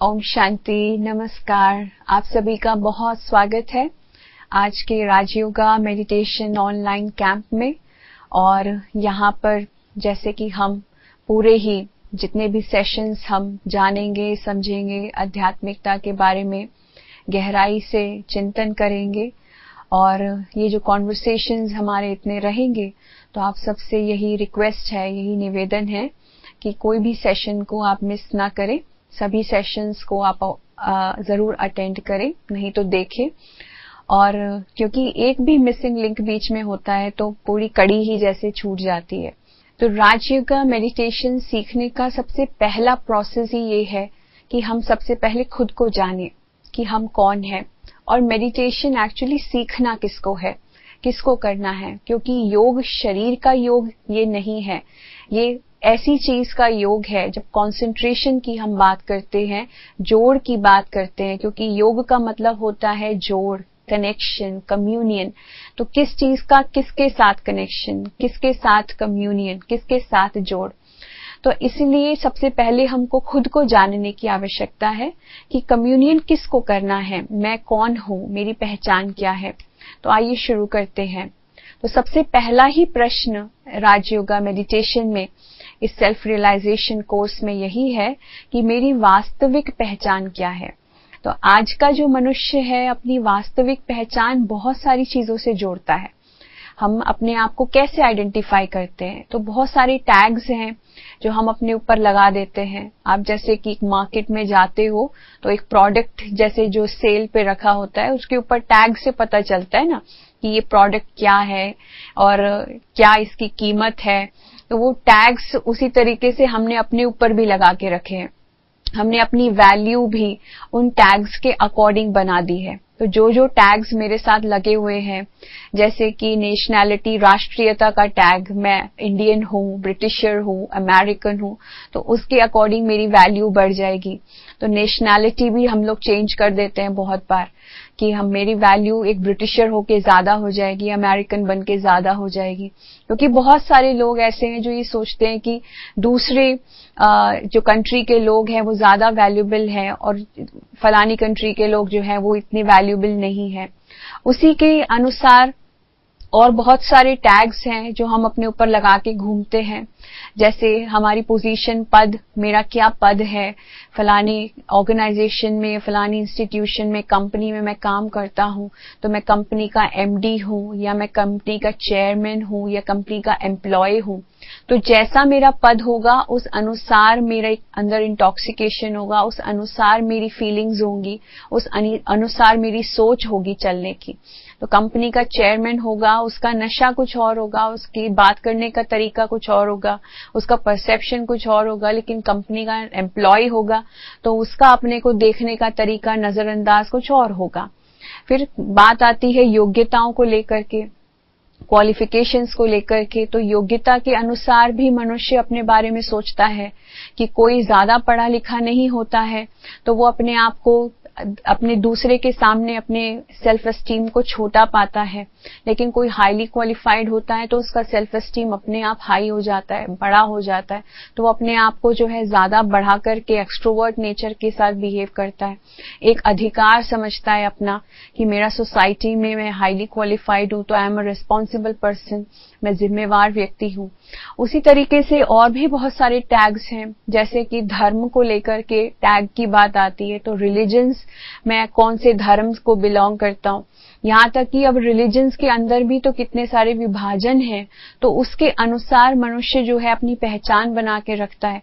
ओम शांति, नमस्कार। आप सभी का बहुत स्वागत है आज के राजयोगा मेडिटेशन ऑनलाइन कैंप में। और यहाँ पर जैसे कि हम पूरे ही जितने भी सेशंस हम जानेंगे, समझेंगे, आध्यात्मिकता के बारे में गहराई से चिंतन करेंगे, और ये जो कॉन्वर्सेशंस हमारे इतने रहेंगे तो आप सबसे यही रिक्वेस्ट है, यही निवेदन है कि कोई भी सेशन को आप मिस ना करें। सभी सेशंस को आप ज़रूर अटेंड करें, नहीं तो देखें। और क्योंकि एक भी मिसिंग लिंक बीच में होता है तो पूरी कड़ी ही जैसे छूट जाती है। तो राजयोग का मेडिटेशन सीखने का सबसे पहला प्रोसेस ही ये है कि हम सबसे पहले खुद को जाने कि हम कौन है। और मेडिटेशन एक्चुअली सीखना किसको है, किसको करना है? क्योंकि योग शरीर का योग ये नहीं है। ये ऐसी चीज़ का योग है, जब कंसंट्रेशन की हम बात करते हैं, जोड़ की बात करते हैं, क्योंकि योग का मतलब होता है जोड़ कनेक्शन कम्युनियन तो किस चीज़ का किसके साथ कनेक्शन किसके साथ कम्युनियन किसके साथ जोड़? तो इसलिए सबसे पहले हमको खुद को जानने की आवश्यकता है कि कम्युनियन किसको करना है, मैं कौन हूँ, मेरी पहचान क्या है? तो आइए शुरू करते हैं। तो सबसे पहला ही प्रश्न राजयोगा मेडिटेशन में इस सेल्फ रियलाइजेशन कोर्स में यही है कि मेरी वास्तविक पहचान क्या है। तो आज का जो मनुष्य है, अपनी वास्तविक पहचान बहुत सारी चीज़ों से जोड़ता है। हम अपने आप को कैसे आइडेंटिफाई करते हैं? तो बहुत सारे टैग्स हैं जो हम अपने ऊपर लगा देते हैं। आप जैसे कि एक मार्केट में जाते हो तो एक प्रोडक्ट जैसे जो सेल पे रखा होता है, उसके ऊपर टैग से पता चलता है ना कि ये प्रोडक्ट क्या है और क्या इसकी कीमत है। तो वो टैग्स उसी तरीके से हमने अपने ऊपर भी लगा के रखे हैं। हमने अपनी वैल्यू भी उन टैग्स के अकॉर्डिंग बना दी है। तो जो जो टैग्स मेरे साथ लगे हुए हैं, जैसे कि नेशनैलिटी राष्ट्रीयता का टैग मैं इंडियन हूँ ब्रिटिशर हूँ अमेरिकन हूँ तो उसके अकॉर्डिंग मेरी वैल्यू बढ़ जाएगी। तो नेशनैलिटी भी हम लोग चेंज कर देते हैं बहुत बार, कि हम मेरी वैल्यू एक ब्रिटिशर होके ज़्यादा हो जाएगी अमेरिकन बन के ज़्यादा हो जाएगी। क्योंकि बहुत सारे लोग ऐसे हैं जो ये सोचते हैं कि दूसरे जो कंट्री के लोग हैं वो ज़्यादा वैल्यूबल हैं और फलानी कंट्री के लोग जो हैं वो इतने वैल्यूबल नहीं है। उसी के अनुसार और बहुत सारे टैग्स हैं जो हम अपने ऊपर लगा के घूमते हैं। जैसे हमारी पोजीशन पद, मेरा क्या पद है? फलानी ऑर्गेनाइजेशन में, फलानी इंस्टीट्यूशन में कंपनी में मैं काम करता हूँ तो मैं कंपनी का एमडी हूँ, या मैं कंपनी का चेयरमैन हूँ, या कंपनी का एम्प्लॉय हूँ। तो जैसा मेरा पद होगा, उस अनुसार मेरे अंदर इंटॉक्सिकेशन होगा, उस अनुसार मेरी फीलिंग्स होंगी, उस अनुसार मेरी सोच होगी चलने की। तो कंपनी का चेयरमैन होगा, उसका नशा कुछ और होगा, उसकी बात करने का तरीका कुछ और होगा, उसका परसेप्शन कुछ और होगा, लेकिन कंपनी का एम्प्लॉय होगा तो उसका अपने को देखने का तरीका, नजरअंदाज कुछ और होगा। फिर बात आती है योग्यताओं को लेकर के। क्वालिफिकेशंस को लेकर के तो योग्यता के अनुसार भी मनुष्य अपने बारे में सोचता है कि कोई ज़्यादा पढ़ा लिखा नहीं होता है तो वो अपने आप को अपने दूसरे के सामने अपने सेल्फ एस्टीम को छोटा पाता है, लेकिन कोई हाईली क्वालिफाइड होता है तो उसका सेल्फ एस्टीम अपने आप हाई हो जाता है, बड़ा हो जाता है। तो वो अपने आप को जो है ज़्यादा बढ़ा करके एक्सट्रोवर्ट नेचर के साथ बिहेव करता है। एक अधिकार समझता है अपना कि मेरा सोसाइटी में मैं हाईली क्वालिफाइड हूँ तो I am a responsible person मैं जिम्मेवार व्यक्ति हूँ। उसी तरीके से और भी बहुत सारे टैग्स हैं, जैसे कि धर्म को लेकर के टैग की बात आती है तो रिलीजन्स मैं कौन से धर्म को बिलोंग करता हूँ? यहाँ तक कि अब रिलीजन्स के अंदर भी तो कितने सारे विभाजन हैं तो उसके अनुसार मनुष्य जो है अपनी पहचान बना के रखता है।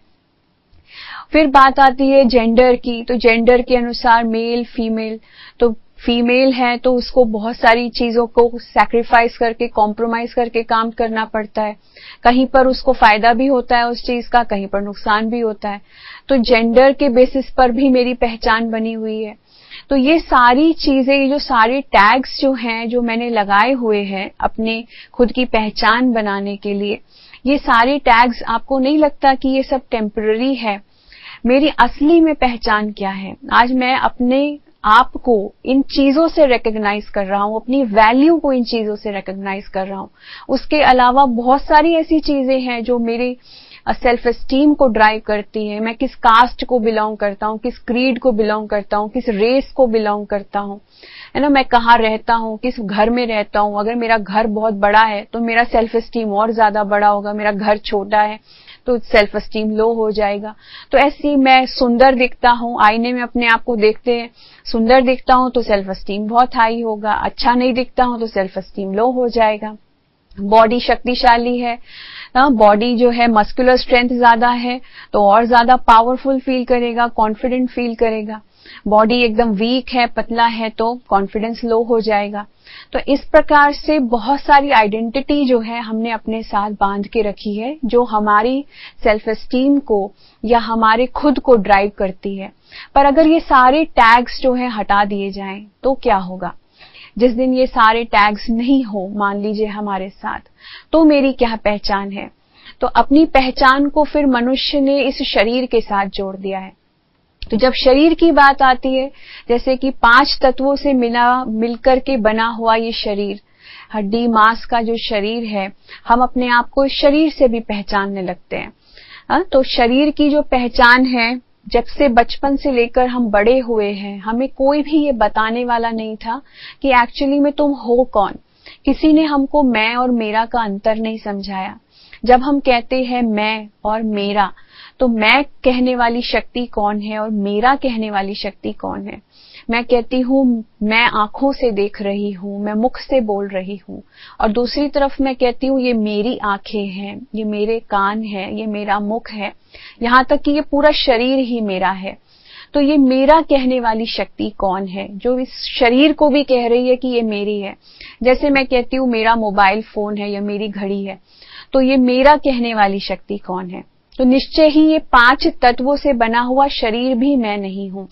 फिर बात आती है जेंडर की तो जेंडर के अनुसार मेल फीमेल तो फीमेल है तो उसको बहुत सारी चीज़ों को सैक्रिफाइस करके कॉम्प्रोमाइज करके काम करना पड़ता है। कहीं पर उसको फ़ायदा भी होता है उस चीज़ का, कहीं पर नुकसान भी होता है। तो जेंडर के बेसिस पर भी मेरी पहचान बनी हुई है। तो ये सारी चीज़ें, ये जो सारे टैग्स जो हैं, जो मैंने लगाए हुए हैं अपने खुद की पहचान बनाने के लिए, ये सारे टैग्स आपको नहीं लगता कि ये सब टेम्पररी है? मेरी असली में पहचान क्या है? आज मैं अपने आपको इन चीज़ों से रिकग्नाइज कर रहा हूँ, अपनी वैल्यू को इन चीज़ों से रिकग्नाइज कर रहा हूँ। उसके अलावा बहुत सारी ऐसी चीज़ें हैं जो मेरे सेल्फ स्टीम को ड्राइव करती है। मैं किस कास्ट को बिलोंग करता हूँ, किस क्रीड को बिलोंग करता हूँ, किस रेस को बिलोंग करता हूँ। है ना, मैं कहाँ रहता हूँ, किस घर में रहता हूँ। अगर मेरा घर बहुत बड़ा है तो मेरा सेल्फ स्टीम और ज़्यादा बड़ा होगा, मेरा घर छोटा है। तो सेल्फ स्टीम लो हो जाएगा। तो ऐसी मैं सुंदर दिखता हूँ, आईने में अपने आप को देखते हैं, सुंदर दिखता हूँ तो सेल्फ स्टीम बहुत हाई होगा अच्छा नहीं दिखता हूँ तो सेल्फ स्टीम लो हो जाएगा। बॉडी शक्तिशाली है बॉडी जो है मस्कुलर स्ट्रेंथ ज़्यादा है तो और ज़्यादा पावरफुल फील करेगा कॉन्फिडेंट फील करेगा। बॉडी एकदम वीक है, पतला है तो कॉन्फिडेंस लो हो जाएगा। तो इस प्रकार से बहुत सारी आइडेंटिटी जो है, हमने अपने साथ बाँध के रखी है, जो हमारी सेल्फ एस्टीम को या हमारे खुद को ड्राइव करती है। पर अगर ये सारे टैग्स जो है हटा दिए जाएँ तो क्या होगा? जिस दिन ये सारे टैग्स नहीं हो, मान लीजिए हमारे साथ तो मेरी क्या पहचान है? तो अपनी पहचान को फिर मनुष्य ने इस शरीर के साथ जोड़ दिया है। तो जब शरीर की बात आती है जैसे कि पाँच तत्वों से मिला मिलकर के बना हुआ ये शरीर हड्डी मांस का जो शरीर है हम अपने आप को शरीर से भी पहचानने लगते हैं। आ, हाँ, तो शरीर की जो पहचान है जब से बचपन से लेकर हम बड़े हुए हैं हमें कोई भी ये बताने वाला नहीं था कि एक्चुअली में तुम हो कौन। किसी ने हमको मैं और मेरा का अंतर नहीं समझाया। जब हम कहते हैं मैं और मेरा तो मैं कहने वाली शक्ति कौन है और मेरा कहने वाली शक्ति कौन है? मैं कहती हूँ, मैं आँखों से देख रही हूँ, मैं मुख से बोल रही हूँ। और दूसरी तरफ़ मैं कहती हूँ, ये मेरी आँखें हैं, ये मेरे कान है, ये मेरा मुख है। यहाँ तक कि ये पूरा शरीर ही मेरा है। तो ये मेरा कहने वाली शक्ति कौन है? जो इस शरीर को भी कह रही है कि ये मेरी है। जैसे मैं कहती हूँ, मेरा मोबाइल फ़ोन है या मेरी घड़ी है तो ये मेरा कहने वाली शक्ति कौन है? तो निश्चय ही ये पाँच तत्वों से बना हुआ शरीर भी मैं नहीं हूँ।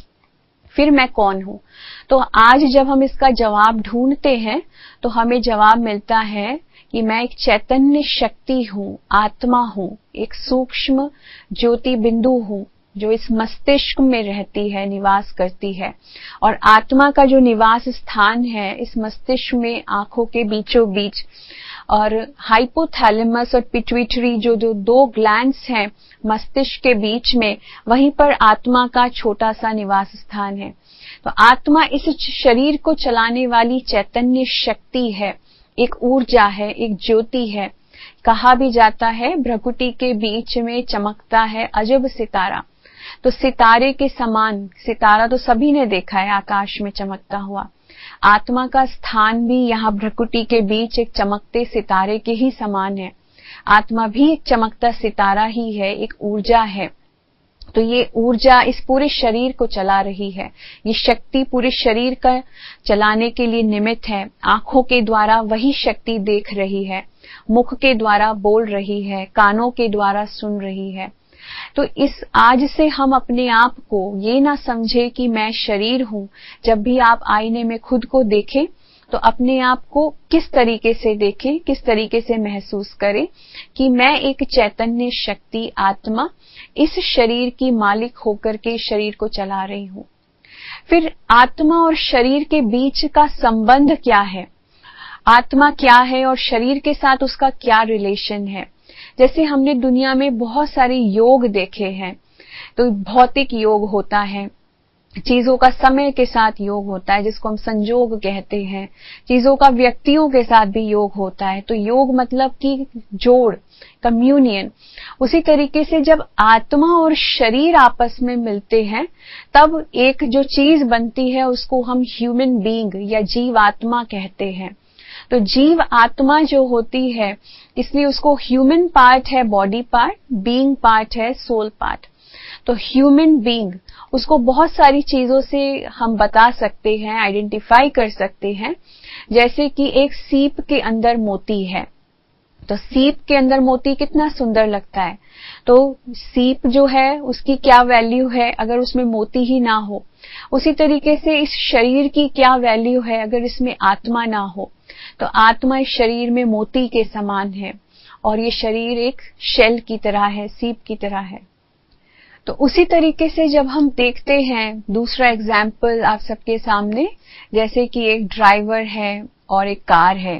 फिर मैं कौन हूँ? तो आज जब हम इसका जवाब ढूंढते हैं तो हमें जवाब मिलता है कि मैं एक चैतन्य शक्ति हूँ, आत्मा हूँ, एक सूक्ष्म ज्योति बिंदु हूँ, जो इस मस्तिष्क में रहती है, निवास करती है। और आत्मा का जो निवास स्थान है, इस मस्तिष्क में आँखों के बीचों बीच और हाइपोथैलेमस और पिट्यूटरी जो जो दो ग्लैंड्स हैं मस्तिष्क के बीच में, वहीं पर आत्मा का छोटा सा निवास स्थान है। तो आत्मा इस शरीर को चलाने वाली चैतन्य शक्ति है। एक ऊर्जा है, एक ज्योति है। कहा भी जाता है, भ्रकुटी के बीच में चमकता है अजब सितारा। तो सितारे के समान, सितारा तो सभी ने देखा है, आकाश में चमकता हुआ। आत्मा का स्थान भी यहाँ भ्रकुटी के बीच एक चमकते सितारे के ही समान है। आत्मा भी एक चमकता सितारा ही है, एक ऊर्जा है। तो ये ऊर्जा इस पूरे शरीर को चला रही है। ये शक्ति पूरे शरीर का चलाने के लिए निमित्त है। आँखों के द्वारा वही शक्ति देख रही है। मुख के द्वारा बोल रही है। कानों के द्वारा सुन रही है। तो इस आज से हम अपने आप को ये ना समझे कि मैं शरीर हूँ। जब भी आप आईने में खुद को देखें तो अपने आप को किस तरीके से देखें, किस तरीके से महसूस करें कि मैं एक चैतन्य शक्ति आत्मा इस शरीर की मालिक होकर के शरीर को चला रही हूँ। फिर आत्मा और शरीर के बीच का संबंध क्या है? आत्मा क्या है और शरीर के साथ उसका क्या रिलेशन है? जैसे हमने दुनिया में बहुत सारे योग देखे हैं तो भौतिक योग होता है, चीज़ों का समय के साथ योग होता है, जिसको हम संजोग कहते हैं, चीज़ों का व्यक्तियों के साथ भी योग होता है तो योग मतलब कि जोड़ कम्युनियन उसी तरीके से जब आत्मा और शरीर आपस में मिलते हैं, तब एक जो चीज़ बनती है, उसको हम ह्यूमन बींग या जीव आत्मा कहते हैं। तो जीव आत्मा जो होती है, इसलिए उसको ह्यूमन पार्ट है बॉडी पार्ट बीइंग पार्ट है सोल पार्ट तो ह्यूमन बीइंग उसको बहुत सारी चीज़ों से हम बता सकते हैं आइडेंटिफाई कर सकते हैं। जैसे कि एक सीप के अंदर मोती है। तो सीप के अंदर मोती कितना सुंदर लगता है। तो सीप जो है, उसकी क्या वैल्यू है, अगर उसमें मोती ही ना हो? उसी तरीके से इस शरीर की क्या वैल्यू है, अगर इसमें आत्मा ना हो? तो आत्मा इस शरीर में मोती के समान है और ये शरीर एक शेल की तरह है सीप की तरह है। तो उसी तरीके से जब हम देखते हैं, दूसरा एग्ज़ाम्पल आप सबके सामने, जैसे कि एक ड्राइवर है और एक कार है।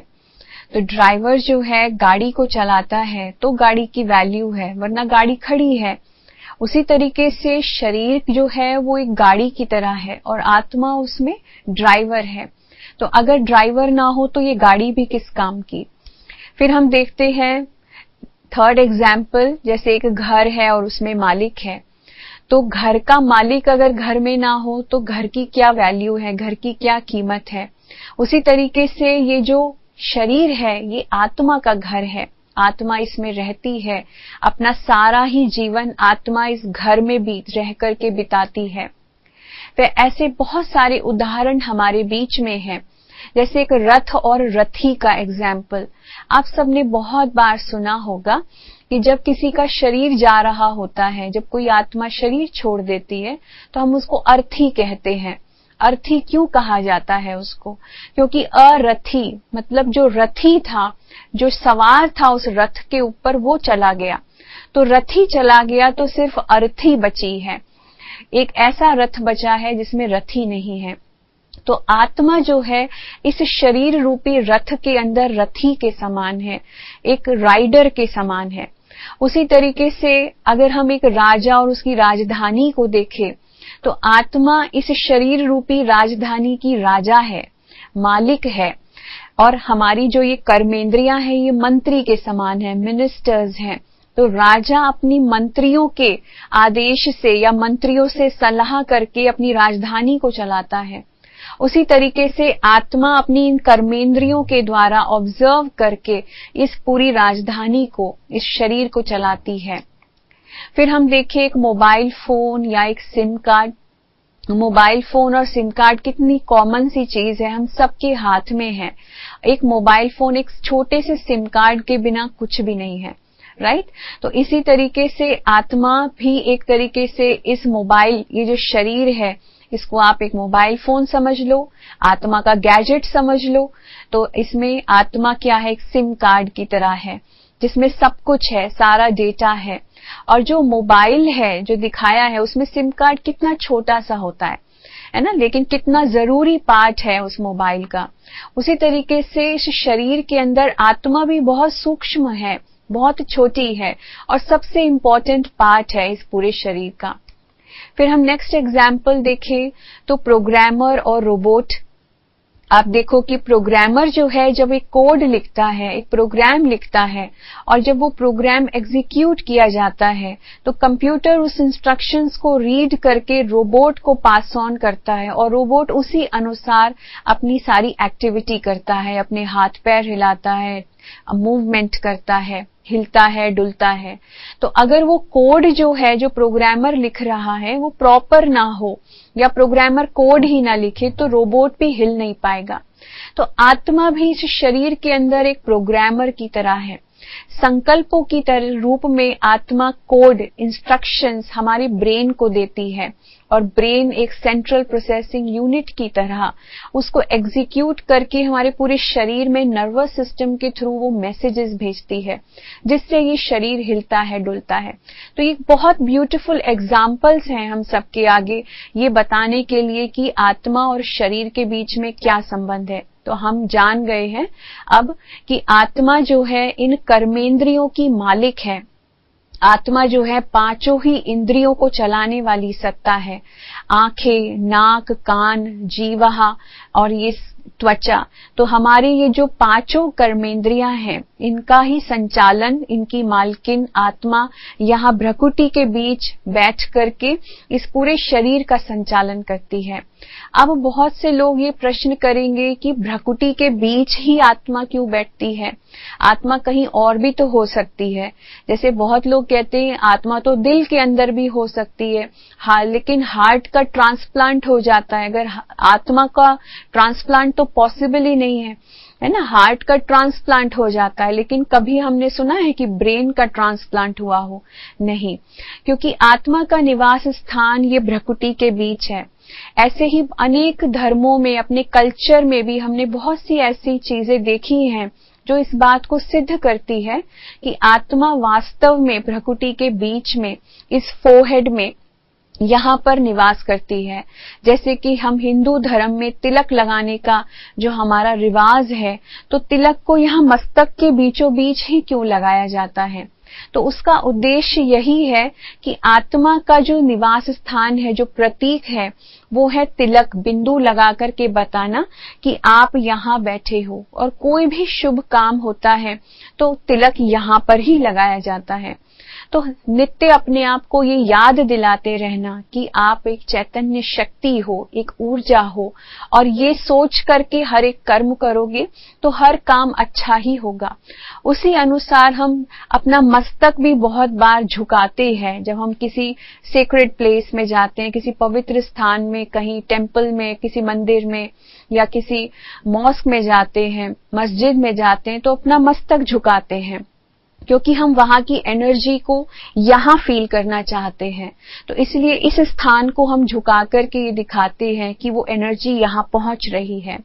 तो ड्राइवर जो है, गाड़ी को चलाता है तो गाड़ी की वैल्यू है, वरना गाड़ी खड़ी है। उसी तरीके से शरीर जो है, वो एक गाड़ी की तरह है और आत्मा उसमें ड्राइवर है। तो अगर ड्राइवर ना हो तो ये गाड़ी भी किस काम की? फिर हम देखते हैं थर्ड एग्ज़ाम्पल जैसे एक घर है और उसमें मालिक है। तो घर का मालिक अगर घर में ना हो तो घर की क्या वैल्यू है? घर की क्या कीमत है? उसी तरीके से ये जो शरीर है, ये आत्मा का घर है। आत्मा इसमें रहती है। अपना सारा ही जीवन आत्मा इस घर में भी रह करके बिताती है। वे ऐसे बहुत सारे उदाहरण हमारे बीच में हैं। जैसे एक रथ और रथी का एग्ज़ाम्पल आप सबने बहुत बार सुना होगा कि जब किसी का शरीर जा रहा होता है, जब कोई आत्मा शरीर छोड़ देती है तो हम उसको अर्थी कहते हैं। अर्थी क्यों कहा जाता है उसको? क्योंकि अरथी मतलब जो रथी था, जो सवार था उस रथ के ऊपर वो चला गया। तो रथी चला गया तो सिर्फ़ अर्थी बची है। एक ऐसा रथ बचा है जिसमें रथी नहीं है। तो आत्मा जो है, इस शरीर रूपी रथ के अंदर रथी के समान है, एक राइडर के समान है। उसी तरीके से अगर हम एक राजा और उसकी राजधानी को देखें तो आत्मा इस शरीर रूपी राजधानी की राजा है, मालिक है। और हमारी जो ये कर्मेंद्रियाँ हैं, ये मंत्री के समान है मिनिस्टर्स हैं। तो राजा अपनी मंत्रियों के आदेश से या मंत्रियों से सलाह करके अपनी राजधानी को चलाता है। उसी तरीके से आत्मा अपनी इन कर्मेंद्रियों के द्वारा ऑब्ज़र्व करके इस पूरी राजधानी को, इस शरीर को चलाती है। फिर हम देखें एक मोबाइल फ़ोन या एक सिम कार्ड मोबाइल फ़ोन और सिम कार्ड कितनी कॉमन सी चीज़ है, हम सबके हाथ में है। एक मोबाइल फ़ोन एक छोटे से सिम कार्ड के बिना कुछ भी नहीं है। राइट? तो इसी तरीके से आत्मा भी एक तरीके से इस मोबाइल ये जो शरीर है, इसको आप एक मोबाइल फ़ोन समझ लो, आत्मा का गैजेट समझ लो तो इसमें आत्मा क्या है? एक सिम कार्ड की तरह है, जिसमें सब कुछ है, सारा डेटा है। और जो मोबाइल है, जो दिखाया है, उसमें सिम कार्ड कितना छोटा सा होता है है ना? लेकिन कितना ज़रूरी पार्ट है उस मोबाइल का। उसी तरीके से इस शरीर के अंदर आत्मा भी बहुत सूक्ष्म है बहुत छोटी है और सबसे इंपॉर्टेंट पार्ट है इस पूरे शरीर का। फिर हम नेक्स्ट एग्ज़ाम्पल देखें तो प्रोग्रामर और रोबोट आप देखो कि प्रोग्रामर जो है, जब एक कोड लिखता है, एक प्रोग्राम लिखता है, और जब वो प्रोग्राम एग्जीक्यूट किया जाता है तो कंप्यूटर उस इंस्ट्रक्शंस को रीड करके रोबोट को पास ऑन करता है, और रोबोट उसी अनुसार अपनी सारी एक्टिविटी करता है, अपने हाथ पैर हिलाता है मूवमेंट करता है। हिलता है, डुलता है। तो अगर वो कोड जो है, जो प्रोग्रामर लिख रहा है, वो प्रॉपर ना हो या प्रोग्रामर कोड ही ना लिखे तो रोबोट भी हिल नहीं पाएगा। तो आत्मा भी इस शरीर के अंदर एक प्रोग्रामर की तरह है। संकल्पों की तरह रूप में आत्मा कोड इंस्ट्रक्शंस हमारे ब्रेन को देती है। और ब्रेन एक सेंट्रल प्रोसेसिंग यूनिट की तरह, उसको एग्जीक्यूट करके हमारे पूरे शरीर में नर्वस सिस्टम के थ्रू वो मैसेजेस भेजती है, जिससे ये शरीर हिलता है, डुलता है। तो ये बहुत ब्यूटीफुल एग्जाम्पल्स हैं हम सबके आगे, ये बताने के लिए कि आत्मा और शरीर के बीच में क्या संबंध है। तो हम जान गए हैं अब कि आत्मा जो है, इन कर्मेंद्रियों की मालिक है। आत्मा जो है, पाँचों ही इंद्रियों को चलाने वाली सत्ता है। आँखें, नाक, कान, जीवा और ये त्वचा। तो हमारी ये जो पाँचों कर्मेंद्रियाँ हैं, इनका ही संचालन, इनकी मालकिन आत्मा यहाँ भ्रकुटी के बीच बैठ करके इस पूरे शरीर का संचालन करती है। अब बहुत से लोग ये प्रश्न करेंगे कि भ्रकुटी के बीच ही आत्मा क्यों बैठती है? आत्मा कहीं और भी तो हो सकती है। जैसे बहुत लोग कहते हैं, आत्मा तो दिल के अंदर भी हो सकती है। हाँ लेकिन हार्ट का ट्रांसप्लांट हो जाता है। अगर आत्मा का ट्रांसप्लांट तो पॉसिबल ही नहीं है। है ना? हार्ट का ट्रांसप्लांट हो जाता है, लेकिन कभी हमने सुना है कि ब्रेन का ट्रांसप्लांट हुआ हो? नहीं। क्योंकि आत्मा का निवास स्थान ये भ्रकुटी के बीच है। ऐसे ही अनेक धर्मों में, अपने कल्चर में भी हमने बहुत सी ऐसी चीज़ें देखी हैं, जो इस बात को सिद्ध करती है कि आत्मा वास्तव में प्रकृति के बीच में, इस फोहेड में यहाँ पर निवास करती है। जैसे कि हम हिंदू धर्म में तिलक लगाने का जो हमारा रिवाज है तो तिलक को यहाँ मस्तक के बीचों बीच ही क्यों लगाया जाता है? तो उसका उद्देश्य यही है कि आत्मा का जो निवास स्थान है, जो प्रतीक है, वो है तिलक। बिंदु लगा करके बताना कि आप यहाँ बैठे हो और कोई भी शुभ काम होता है तो तिलक यहाँ पर ही लगाया जाता है। तो नित्य अपने आप को ये याद दिलाते रहना कि आप एक चैतन्य शक्ति हो, एक ऊर्जा हो, और ये सोच करके हर एक कर्म करोगे तो हर काम अच्छा ही होगा। उसी अनुसार हम अपना मस्तक भी बहुत बार झुकाते हैं। जब हम किसी सेक्रेट प्लेस में जाते हैं, किसी पवित्र स्थान में, कहीं टेंपल में, किसी मंदिर में या किसी मॉस्क में जाते हैं, मस्जिद में जाते हैं तो अपना मस्तक झुकाते हैं। क्योंकि हम वहाँ की एनर्जी को यहाँ फील करना चाहते हैं। तो इसलिए इस स्थान को हम झुका करके ये दिखाते हैं कि वो एनर्जी यहाँ पहुँच रही है।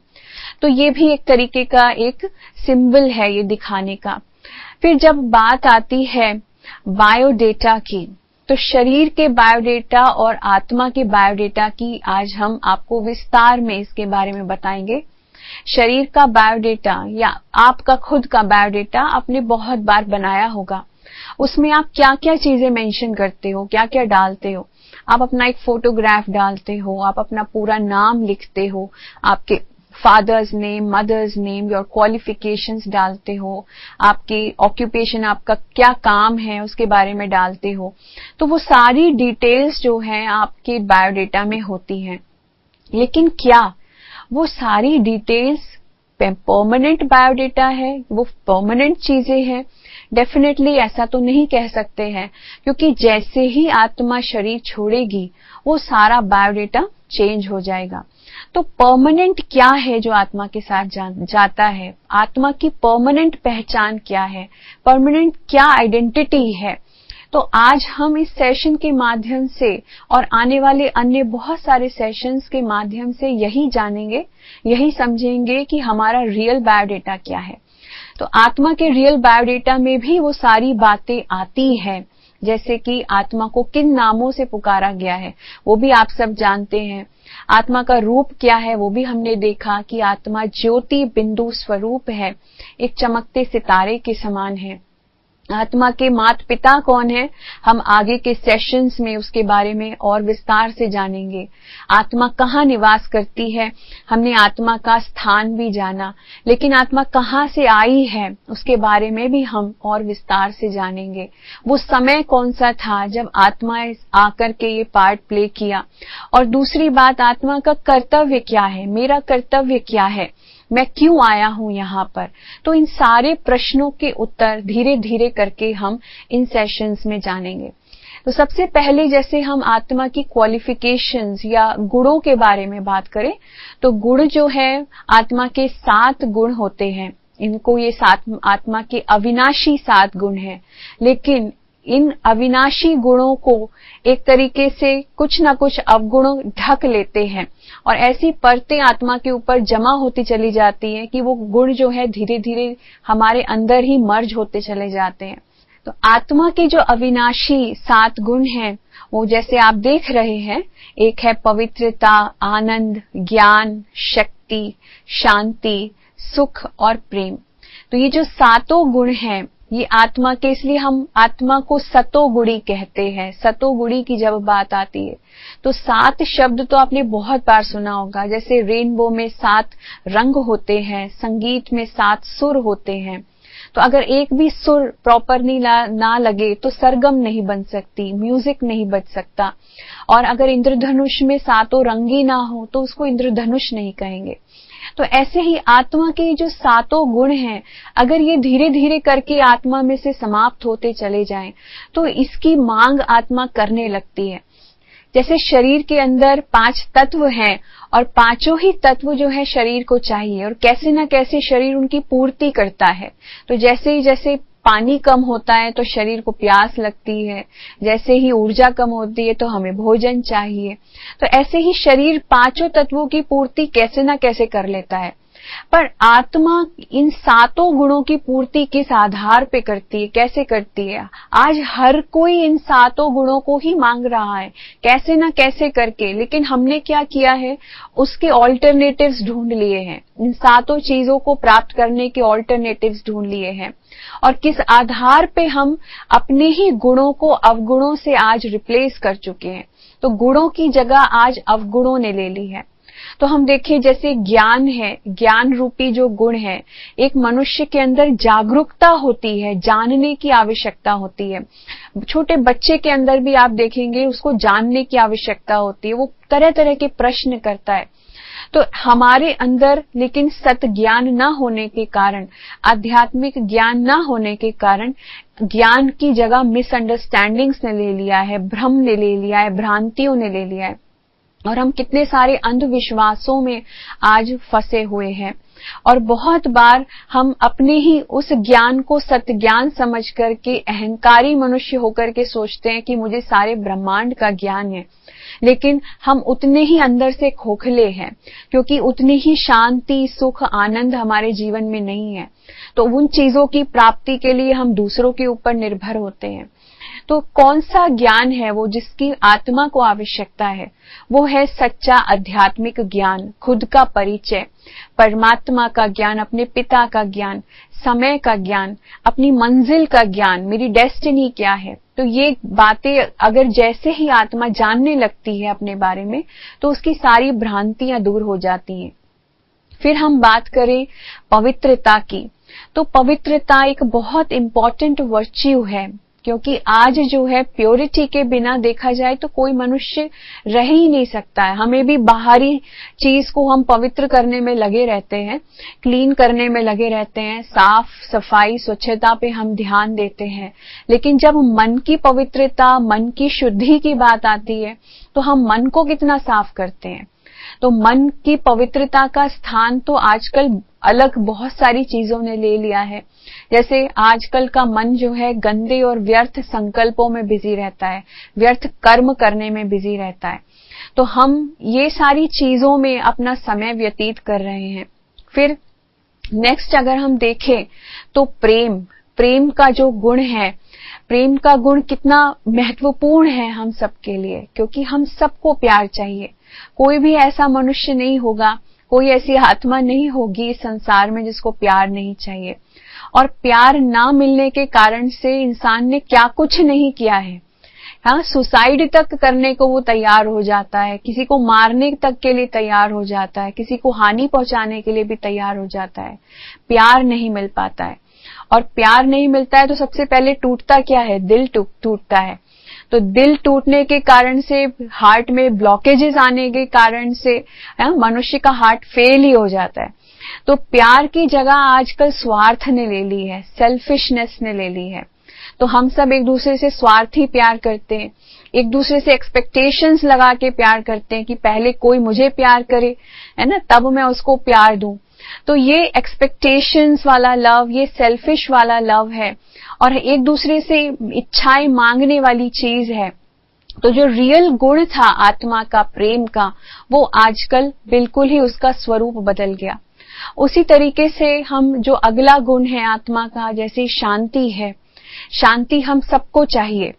तो ये भी एक तरीके का एक सिंबल है ये दिखाने का। फिर जब बात आती है बायोडेटा की तो शरीर के बायोडेटा और आत्मा के बायोडेटा की आज हम आपको विस्तार में इसके बारे में बताएँगे। शरीर का बायोडेटा या आपका खुद का बायोडेटा आपने बहुत बार बनाया होगा। उसमें आप क्या क्या चीज़ें मेंशन करते हो क्या क्या डालते हो? आप अपना एक फोटोग्राफ डालते हो, आप अपना पूरा नाम लिखते हो, आपके father's name mother's name your qualifications डालते हो, आपके ऑक्यूपेशन आपका क्या काम है उसके बारे में डालते हो। तो वो सारी डिटेल्स जो है आपके बायोडेटा में होती हैं। लेकिन क्या? वो सारी डिटेल्स परमानेंट बायोडेटा है वो परमानेंट चीज़ें हैं। डेफिनेटली ऐसा तो नहीं कह सकते हैं क्योंकि जैसे ही आत्मा शरीर छोड़ेगी वो सारा बायोडेटा चेंज हो जाएगा। तो परमानेंट क्या है जो आत्मा के साथ जा, जाता है? आत्मा की परमानेंट पहचान क्या है? परमानेंट क्या आइडेंटिटी है? तो आज हम इस सेशन के माध्यम से और आने वाले अन्य बहुत सारे सेशंस के माध्यम से यही जानेंगे, यही समझेंगे कि हमारा रियल बायोडेटा क्या है। तो आत्मा के रियल बायोडेटा में भी वो सारी बातें आती है, जैसे कि आत्मा को किन नामों से पुकारा गया है, वो भी आप सब जानते हैं। आत्मा का रूप क्या है, वो भी हमने देखा कि आत्मा ज्योति बिंदु स्वरूप है, एक चमकते सितारे के समान है। आत्मा के मात पिता कौन है? हम आगे के सेशंस में उसके बारे में और विस्तार से जानेंगे। आत्मा कहाँ निवास करती है? हमने आत्मा का स्थान भी जाना। लेकिन आत्मा कहाँ से आई है? उसके बारे में भी हम और विस्तार से जानेंगे। वो समय कौन सा था जब आत्मा आकर के ये पार्ट प्ले किया? और दूसरी बात, आत्मा का कर्तव्य क्या है? मेरा कर्तव्य क्या है? मैं क्यों आया हूँ यहाँ पर? तो इन सारे प्रश्नों के उत्तर धीरे धीरे करके हम इन सेशंस में जानेंगे। तो सबसे पहले जैसे हम आत्मा की क्वालिफिकेशंस या गुणों के बारे में बात करें तो गुण जो है, आत्मा के सात गुण होते हैं। इनको ये सात, आत्मा के अविनाशी सात गुण हैं। लेकिन इन अविनाशी गुणों को एक तरीके से कुछ ना कुछ अवगुण ढक लेते हैं और ऐसी परतें आत्मा के ऊपर जमा होती चली जाती हैं कि वो गुण जो है धीरे धीरे हमारे अंदर ही मर्ज होते चले जाते हैं। तो आत्मा के जो अविनाशी सात गुण हैं, वो जैसे आप देख रहे हैं, एक है पवित्रता, आनंद, ज्ञान, शक्ति, शांति, सुख और प्रेम। तो ये जो सातों गुण हैं ये आत्मा के इसलिए हम आत्मा को सतोगुड़ी कहते हैं। सतोगुड़ी की जब बात आती है तो सात शब्द तो आपने बहुत बार सुना होगा, जैसे रेनबो में सात रंग होते हैं, संगीत में सात सुर होते हैं। तो अगर एक भी सुर प्रॉपर प्रॉपरली ना लगे तो सरगम नहीं बन सकती म्यूज़िक नहीं बच सकता। और अगर इंद्रधनुष में सातों रंगी ना हो तो उसको इंद्रधनुष नहीं कहेंगे। तो ऐसे ही आत्मा के जो सातों गुण हैं, अगर ये धीरे धीरे करके आत्मा में से समाप्त होते चले जाएँ तो इसकी मांग आत्मा करने लगती है। जैसे शरीर के अंदर पाँच तत्व हैं और पाँचों ही तत्व जो है शरीर को चाहिए, और कैसे ना कैसे शरीर उनकी पूर्ति करता है। तो जैसे ही जैसे पानी कम होता है तो शरीर को प्यास लगती है। जैसे ही ऊर्जा कम होती है तो हमें भोजन चाहिए। तो ऐसे ही शरीर पाँचों तत्वों की पूर्ति कैसे ना कैसे कर लेता है। पर आत्मा इन सातों गुणों की पूर्ति किस आधार पे करती है? कैसे करती है? आज हर कोई इन सातों गुणों को ही मांग रहा है। कैसे ना कैसे करके। लेकिन हमने क्या किया है? उसके ऑल्टरनेटिव्स ढूंढ लिए हैं। इन सातों चीज़ों को प्राप्त करने के ऑल्टरनेटिव्स ढूंढ लिए हैं। और किस आधार पे हम अपने ही गुणों को अवगुणों से आज रिप्लेस कर चुके हैं। तो गुणों की जगह आज अवगुणों ने ले ली है। तो हम देखें जैसे ज्ञान है, ज्ञान रूपी जो गुण है, एक मनुष्य के अंदर जागरूकता होती है, जानने की आवश्यकता होती है। छोटे बच्चे के अंदर भी आप देखेंगे उसको जानने की आवश्यकता होती है, वो तरह तरह के प्रश्न करता है। तो हमारे अंदर लेकिन सत ज्ञान न होने के कारण, आध्यात्मिक ज्ञान न होने के कारण, ज्ञान की जगह मिसअंडरस्टैंडिंग्स ने ले लिया है, भ्रम ने ले लिया है, भ्रांतियों ने ले लिया है। और हम कितने सारे अंधविश्वासों में आज फंसे हुए हैं। और बहुत बार हम अपने ही उस ज्ञान को सत्य ज्ञान समझ करके, अहंकारी मनुष्य होकर के सोचते हैं कि मुझे सारे ब्रह्मांड का ज्ञान है। लेकिन हम उतने ही अंदर से खोखले हैं, क्योंकि उतनी ही शांति, सुख, आनंद हमारे जीवन में नहीं है। तो उन चीज़ों की प्राप्ति के लिए हम दूसरों के ऊपर निर्भर होते हैं। तो कौन सा ज्ञान है वो जिसकी आत्मा को आवश्यकता है? वो है सच्चा आध्यात्मिक ज्ञान, खुद का परिचय। परमात्मा का ज्ञान, अपने पिता का ज्ञान, समय का ज्ञान, अपनी मंजिल का ज्ञान, मेरी डेस्टिनी क्या है? तो ये बातें अगर जैसे ही आत्मा जानने लगती है अपने बारे में तो उसकी सारी भ्रांतियाँ दूर हो जाती हैं। फिर हम बात करें पवित्रता की। तो पवित्रता एक बहुत इंपॉर्टेंट वर्च्यू है। क्योंकि आज जो है प्योरिटी के बिना देखा जाए तो कोई मनुष्य रह ही नहीं सकता है। हमें भी बाहरी चीज़ को हम पवित्र करने में लगे रहते हैं क्लीन करने में लगे रहते हैं, साफ़ सफ़ाई, स्वच्छता पे हम ध्यान देते हैं। लेकिन जब मन की पवित्रता, मन की शुद्धि की बात आती है तो हम मन को कितना साफ़ करते हैं? तो मन की पवित्रता का स्थान तो आजकल अलग बहुत सारी चीज़ों ने ले लिया है। जैसे आजकल का मन जो है गंदे और व्यर्थ संकल्पों में बिज़ी रहता है, व्यर्थ कर्म करने में बिज़ी रहता है। तो हम ये सारी चीज़ों में अपना समय व्यतीत कर रहे हैं। फिर नेक्स्ट अगर हम देखें तो प्रेम प्रेम का जो गुण है, प्रेम का गुण कितना महत्वपूर्ण है हम सबके लिए, क्योंकि हम सबको प्यार चाहिए। कोई भी ऐसा मनुष्य नहीं होगा, कोई ऐसी आत्मा नहीं होगी इस संसार में जिसको प्यार नहीं चाहिए। और प्यार ना मिलने के कारण से इंसान ने क्या कुछ नहीं किया है। हाँ सुसाइड तक करने को वो तैयार हो जाता है, किसी को मारने तक के लिए तैयार हो जाता है, किसी को हानि पहुँचाने के लिए भी तैयार हो जाता है। प्यार नहीं मिल पाता है। और प्यार नहीं मिलता है तो सबसे पहले टूटता क्या है? दिल टूटता है। तो दिल टूटने के कारण से हार्ट में ब्लॉकेजेस आने के कारण से मनुष्य का हार्ट फेल ही हो जाता है। तो प्यार की जगह आजकल स्वार्थ ने ले ली है सेल्फिशनेस ने ले ली है। तो हम सब एक दूसरे से स्वार्थी प्यार करते हैं। एक दूसरे से एक्सपेक्टेशंस लगा के प्यार करते हैं कि पहले कोई मुझे प्यार करे, है ना, तब मैं उसको प्यार दूँ। तो ये एक्सपेक्टेशंस वाला लव ये सेल्फिश वाला लव है। और एक दूसरे से इच्छाएँ मांगने वाली चीज़ है। तो जो रियल गुण था आत्मा का, प्रेम का, वो आजकल बिल्कुल ही उसका स्वरूप बदल गया। उसी तरीके से हम जो अगला गुण है आत्मा का, जैसे शांति है, शांति हम सबको चाहिए।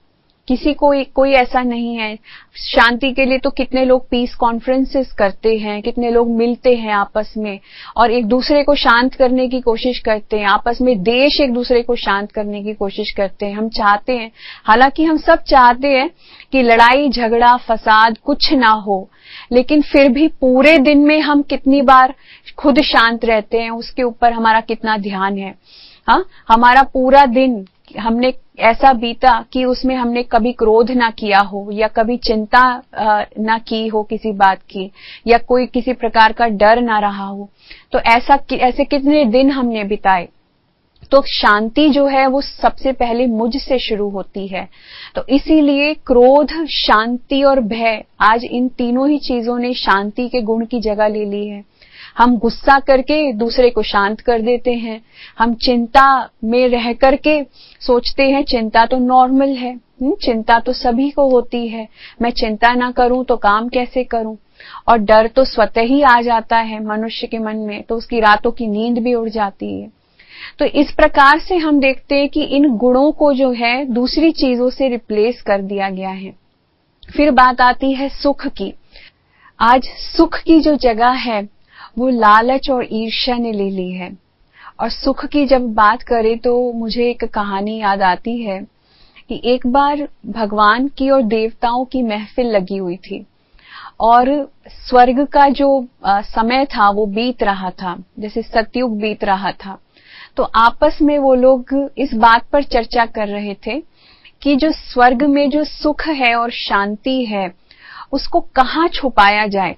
किसी को कोई ऐसा नहीं है। शांति के लिए तो कितने लोग पीस कॉन्फ्रेंसेस करते हैं, कितने लोग मिलते हैं आपस में और एक दूसरे को शांत करने की कोशिश करते हैं। आपस में देश एक दूसरे को शांत करने की कोशिश करते हैं। हम चाहते हैं, हालाँकि हम सब चाहते हैं कि लड़ाई, झगड़ा, फसाद कुछ ना हो, लेकिन फिर भी पूरे दिन में हम कितनी बार खुद शांत रहते हैं, उसके ऊपर हमारा कितना ध्यान है। हा? हमारा पूरा दिन हमने ऐसा बीता कि उसमें हमने कभी क्रोध ना किया हो, या कभी चिंता ना की हो किसी बात की, या कोई किसी प्रकार का डर ना रहा हो। तो ऐसा ऐसे कितने दिन हमने बिताए? तो शांति जो है वो सबसे पहले मुझ से शुरू होती है। तो इसीलिए क्रोध, शांति और भय आज इन तीनों ही चीज़ों ने शांति के गुण की जगह ले ली है। हम गुस्सा करके दूसरे को शांत कर देते हैं। हम चिंता में रह करके सोचते हैं चिंता तो नॉर्मल है हम्म, चिंता तो सभी को होती है। मैं चिंता ना करूँ तो काम कैसे करूँ? और डर तो स्वतः ही आ जाता है मनुष्य के मन में तो उसकी रातों की नींद भी उड़ जाती है। तो इस प्रकार से हम देखते हैं कि इन गुणों को जो है दूसरी चीज़ों से रिप्लेस कर दिया गया है। फिर बात आती है सुख की। आज सुख की जो जगह है वो लालच और ईर्ष्या ने ले ली है। और सुख की जब बात करें तो मुझे एक कहानी याद आती है कि एक बार भगवान की और देवताओं की महफिल लगी हुई थी। और स्वर्ग का जो समय था वो बीत रहा था, जैसे सतयुग बीत रहा था। तो आपस में वो लोग इस बात पर चर्चा कर रहे थे कि जो स्वर्ग में जो सुख है और शांति है, उसको कहाँ छुपाया जाए?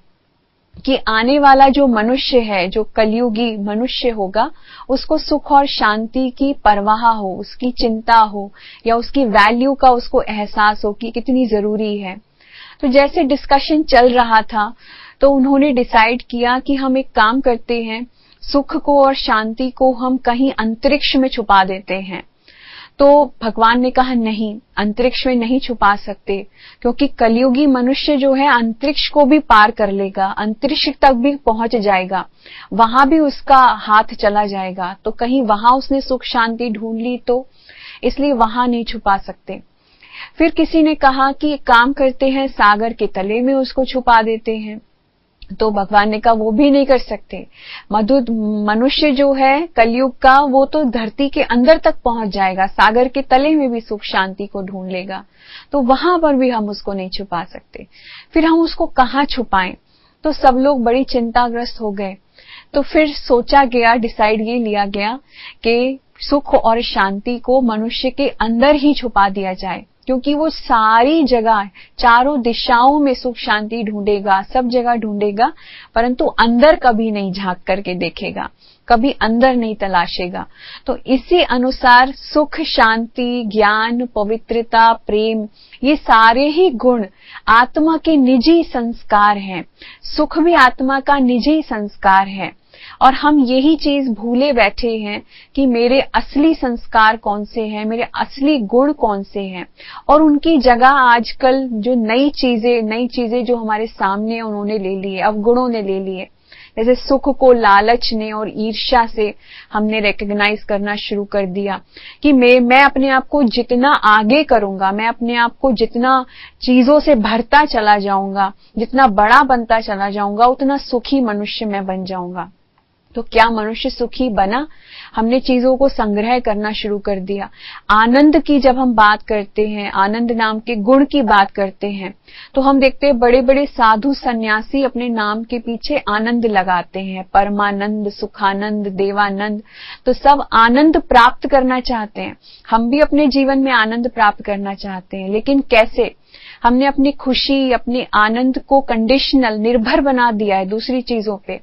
कि आने वाला जो मनुष्य है, जो कलयुगी मनुष्य होगा, उसको सुख और शांति की परवाह हो, उसकी चिंता हो, या उसकी वैल्यू का उसको एहसास हो कि कितनी ज़रूरी है। तो जैसे डिस्कशन चल रहा था तो उन्होंने डिसाइड किया कि हम एक काम करते हैं, सुख को और शांति को हम कहीं अंतरिक्ष में छुपा देते हैं। तो भगवान ने कहा, नहीं, अंतरिक्ष में नहीं छुपा सकते, क्योंकि कलयुगी मनुष्य जो है, अंतरिक्ष को भी पार कर लेगा, अंतरिक्ष तक भी पहुँच जाएगा, वहाँ भी उसका हाथ चला जाएगा तो कहीं वहाँ उसने सुख शांति ढूंढ ली तो? इसलिए वहाँ नहीं छुपा सकते। फिर किसी ने कहा कि काम करते हैं, सागर के तले में उसको छुपा देते हैं। तो भगवान ने कहा, वो भी नहीं कर सकते। मधु, मनुष्य जो है, कलयुग का, वो तो धरती के अंदर तक पहुँच जाएगा, सागर के तले में भी सुख शांति को ढूंढ लेगा। तो वहाँ पर भी हम उसको नहीं छुपा सकते। फिर हम उसको कहाँ छुपाएँ? तो सब लोग बड़ी चिंताग्रस्त हो गए। तो फिर सोचा गया, डिसाइड ये लिया गया कि सुख और शांति को मनुष्य के अंदर ही छुपा दिया जाए। क्योंकि वो सारी जगह चारों दिशाओं में सुख शांति ढूंढेगा, सब जगह ढूंढेगा, परंतु अंदर कभी नहीं झाँक करके देखेगा, कभी अंदर नहीं तलाशेगा। तो इसी अनुसार सुख शांति, ज्ञान, पवित्रता, प्रेम, ये सारे ही गुण आत्मा के निजी संस्कार हैं। सुख भी आत्मा का निजी संस्कार है। और हम यही चीज़ भूले बैठे हैं कि मेरे असली संस्कार कौन से हैं, मेरे असली गुण कौन से हैं और उनकी जगह आजकल जो नई चीज़ें नई चीज़ें जो हमारे सामने उन्होंने ले ली है, अवगुणों ने ले लिए जैसे सुख को लालच ने और ईर्ष्या से हमने रिकग्नाइज करना शुरू कर दिया कि मैं मैं अपने आप को जितना आगे करूँगा, मैं अपने आप को जितना चीज़ों से भरता चला जाऊँगा, जितना बड़ा बनता चला जाऊँगा, उतना सुखी मनुष्य मैं बन जाऊँगा। तो क्या मनुष्य सुखी बना? हमने चीज़ों को संग्रह करना शुरू कर दिया। आनंद की जब हम बात करते हैं, आनंद नाम के गुण की बात करते हैं तो हम देखते हैं बड़े बड़े साधु सन्यासी अपने नाम के पीछे आनंद लगाते हैं। परमानंद, सुखानंद, देवानंद तो सब आनंद प्राप्त करना चाहते हैं। हम भी अपने जीवन में आनंद प्राप्त करना चाहते हैं। लेकिन कैसे? हमने अपनी खुशी, अपने आनंद को कंडीशनल निर्भर बना दिया है दूसरी चीज़ों पे।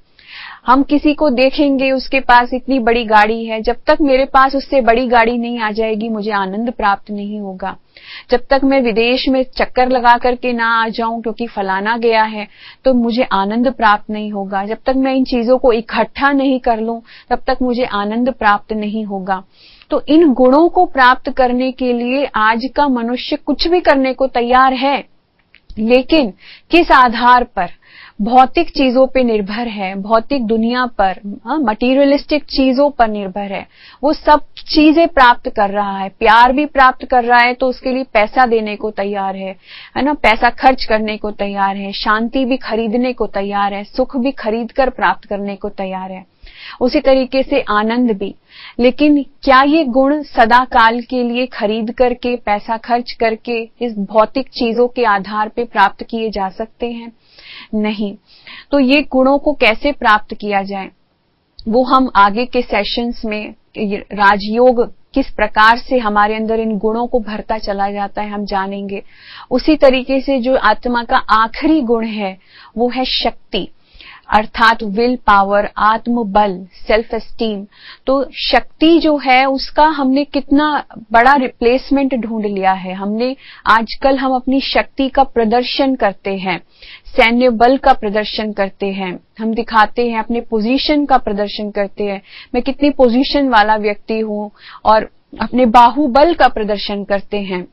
हम किसी को देखेंगे, उसके पास इतनी बड़ी गाड़ी है, जब तक मेरे पास उससे बड़ी गाड़ी नहीं आ जाएगी, मुझे आनंद प्राप्त नहीं होगा। जब तक मैं विदेश में चक्कर लगा करके ना आ जाऊँ, क्योंकि फलाना गया है तो मुझे आनंद प्राप्त नहीं होगा। जब तक मैं इन चीज़ों को इकट्ठा नहीं कर लूँ, तब तक मुझे आनंद प्राप्त नहीं होगा। तो इन गुणों को प्राप्त करने के लिए आज का मनुष्य कुछ भी करने को तैयार है, लेकिन किस आधार पर? भौतिक चीज़ों पे निर्भर है भौतिक दुनिया पर मटीरियलिस्टिक हाँ, चीज़ों पर निर्भर है। वो सब चीज़ें प्राप्त कर रहा है प्यार भी प्राप्त कर रहा है तो उसके लिए पैसा देने को तैयार है है ना? पैसा खर्च करने को तैयार है शांति भी खरीदने को तैयार है सुख भी खरीद कर प्राप्त करने को तैयार है। उसी तरीके से आनंद भी। लेकिन क्या ये गुण सदा काल के लिए खरीद करके पैसा खर्च करके इस भौतिक चीज़ों के आधार पर प्राप्त किए जा सकते हैं? नहीं। तो ये गुणों को कैसे प्राप्त किया जाए? वो हम आगे के सेशंस में राजयोग किस प्रकार से हमारे अंदर इन गुणों को भरता चला जाता है हम जानेंगे। उसी तरीके से जो आत्मा का आखिरी गुण है, वो है शक्ति। अर्थात विल पावर आत्मबल सेल्फ एस्टीम तो शक्ति जो है, उसका हमने कितना बड़ा रिप्लेसमेंट ढूंढ लिया है। हमने आजकल हम अपनी शक्ति का प्रदर्शन करते हैं, सैन्य बल का प्रदर्शन करते हैं। हम दिखाते हैं, अपने पोजीशन का प्रदर्शन करते हैं। मैं कितनी पोजीशन वाला व्यक्ति हूँ और अपने बाहुबल का प्रदर्शन करते हैं।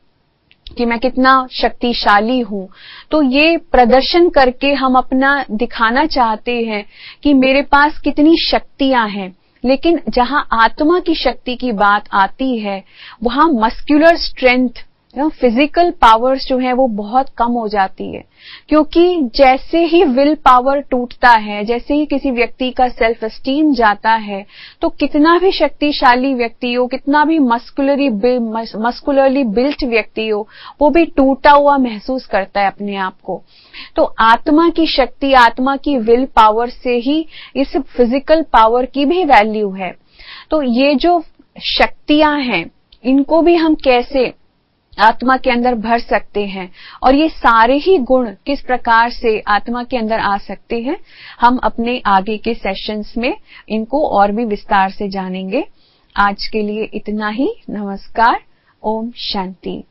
कि मैं कितना शक्तिशाली हूँ। तो ये प्रदर्शन करके हम अपना दिखाना चाहते हैं कि मेरे पास कितनी शक्तियाँ हैं। लेकिन जहाँ आत्मा की शक्ति की बात आती है, वहाँ मस्कुलर स्ट्रेंथ फ़िज़िकल पावर्स जो है वो बहुत कम हो जाती है। क्योंकि जैसे ही विल पावर टूटता है, जैसे ही किसी व्यक्ति का सेल्फ एस्टीम जाता है तो कितना भी शक्तिशाली व्यक्ति हो, कितना भी मस्कुलरी मस्कुलरली बिल्ट व्यक्ति हो, वो भी टूटा हुआ महसूस करता है अपने आप को। तो आत्मा की शक्ति, आत्मा की विल पावर से ही इस फ़िज़िकल पावर की भी वैल्यू है। तो ये जो शक्तियाँ हैं, इनको भी हम कैसे आत्मा के अंदर भर सकते हैं। और ये सारे ही गुण किस प्रकार से आत्मा के अंदर आ सकते हैं, हम अपने आगे के सेशंस में इनको और भी विस्तार से जानेंगे। आज के लिए इतना ही। नमस्कार। ओम शांति।